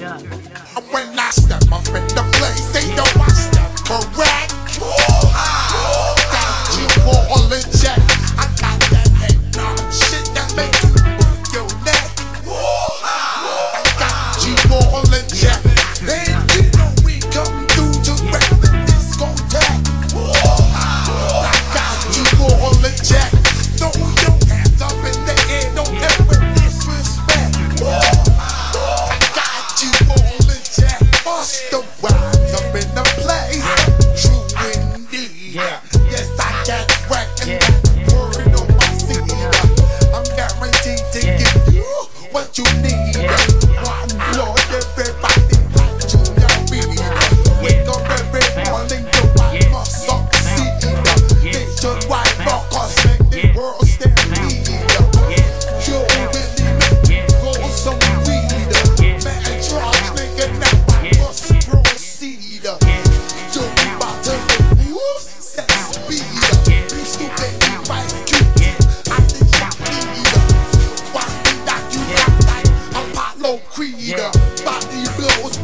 up. When I step up in the place, they don't watch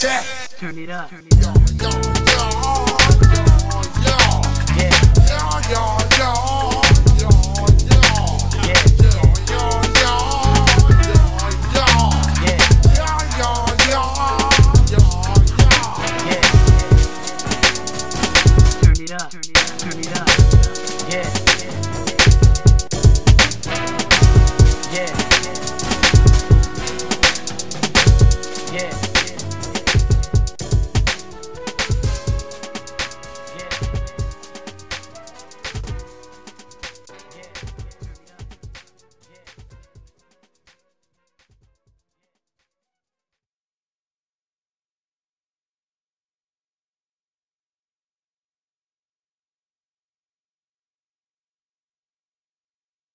check. Turn it up. Turn it up. Yo, yo, yo, yo, yo, yo. Yeah.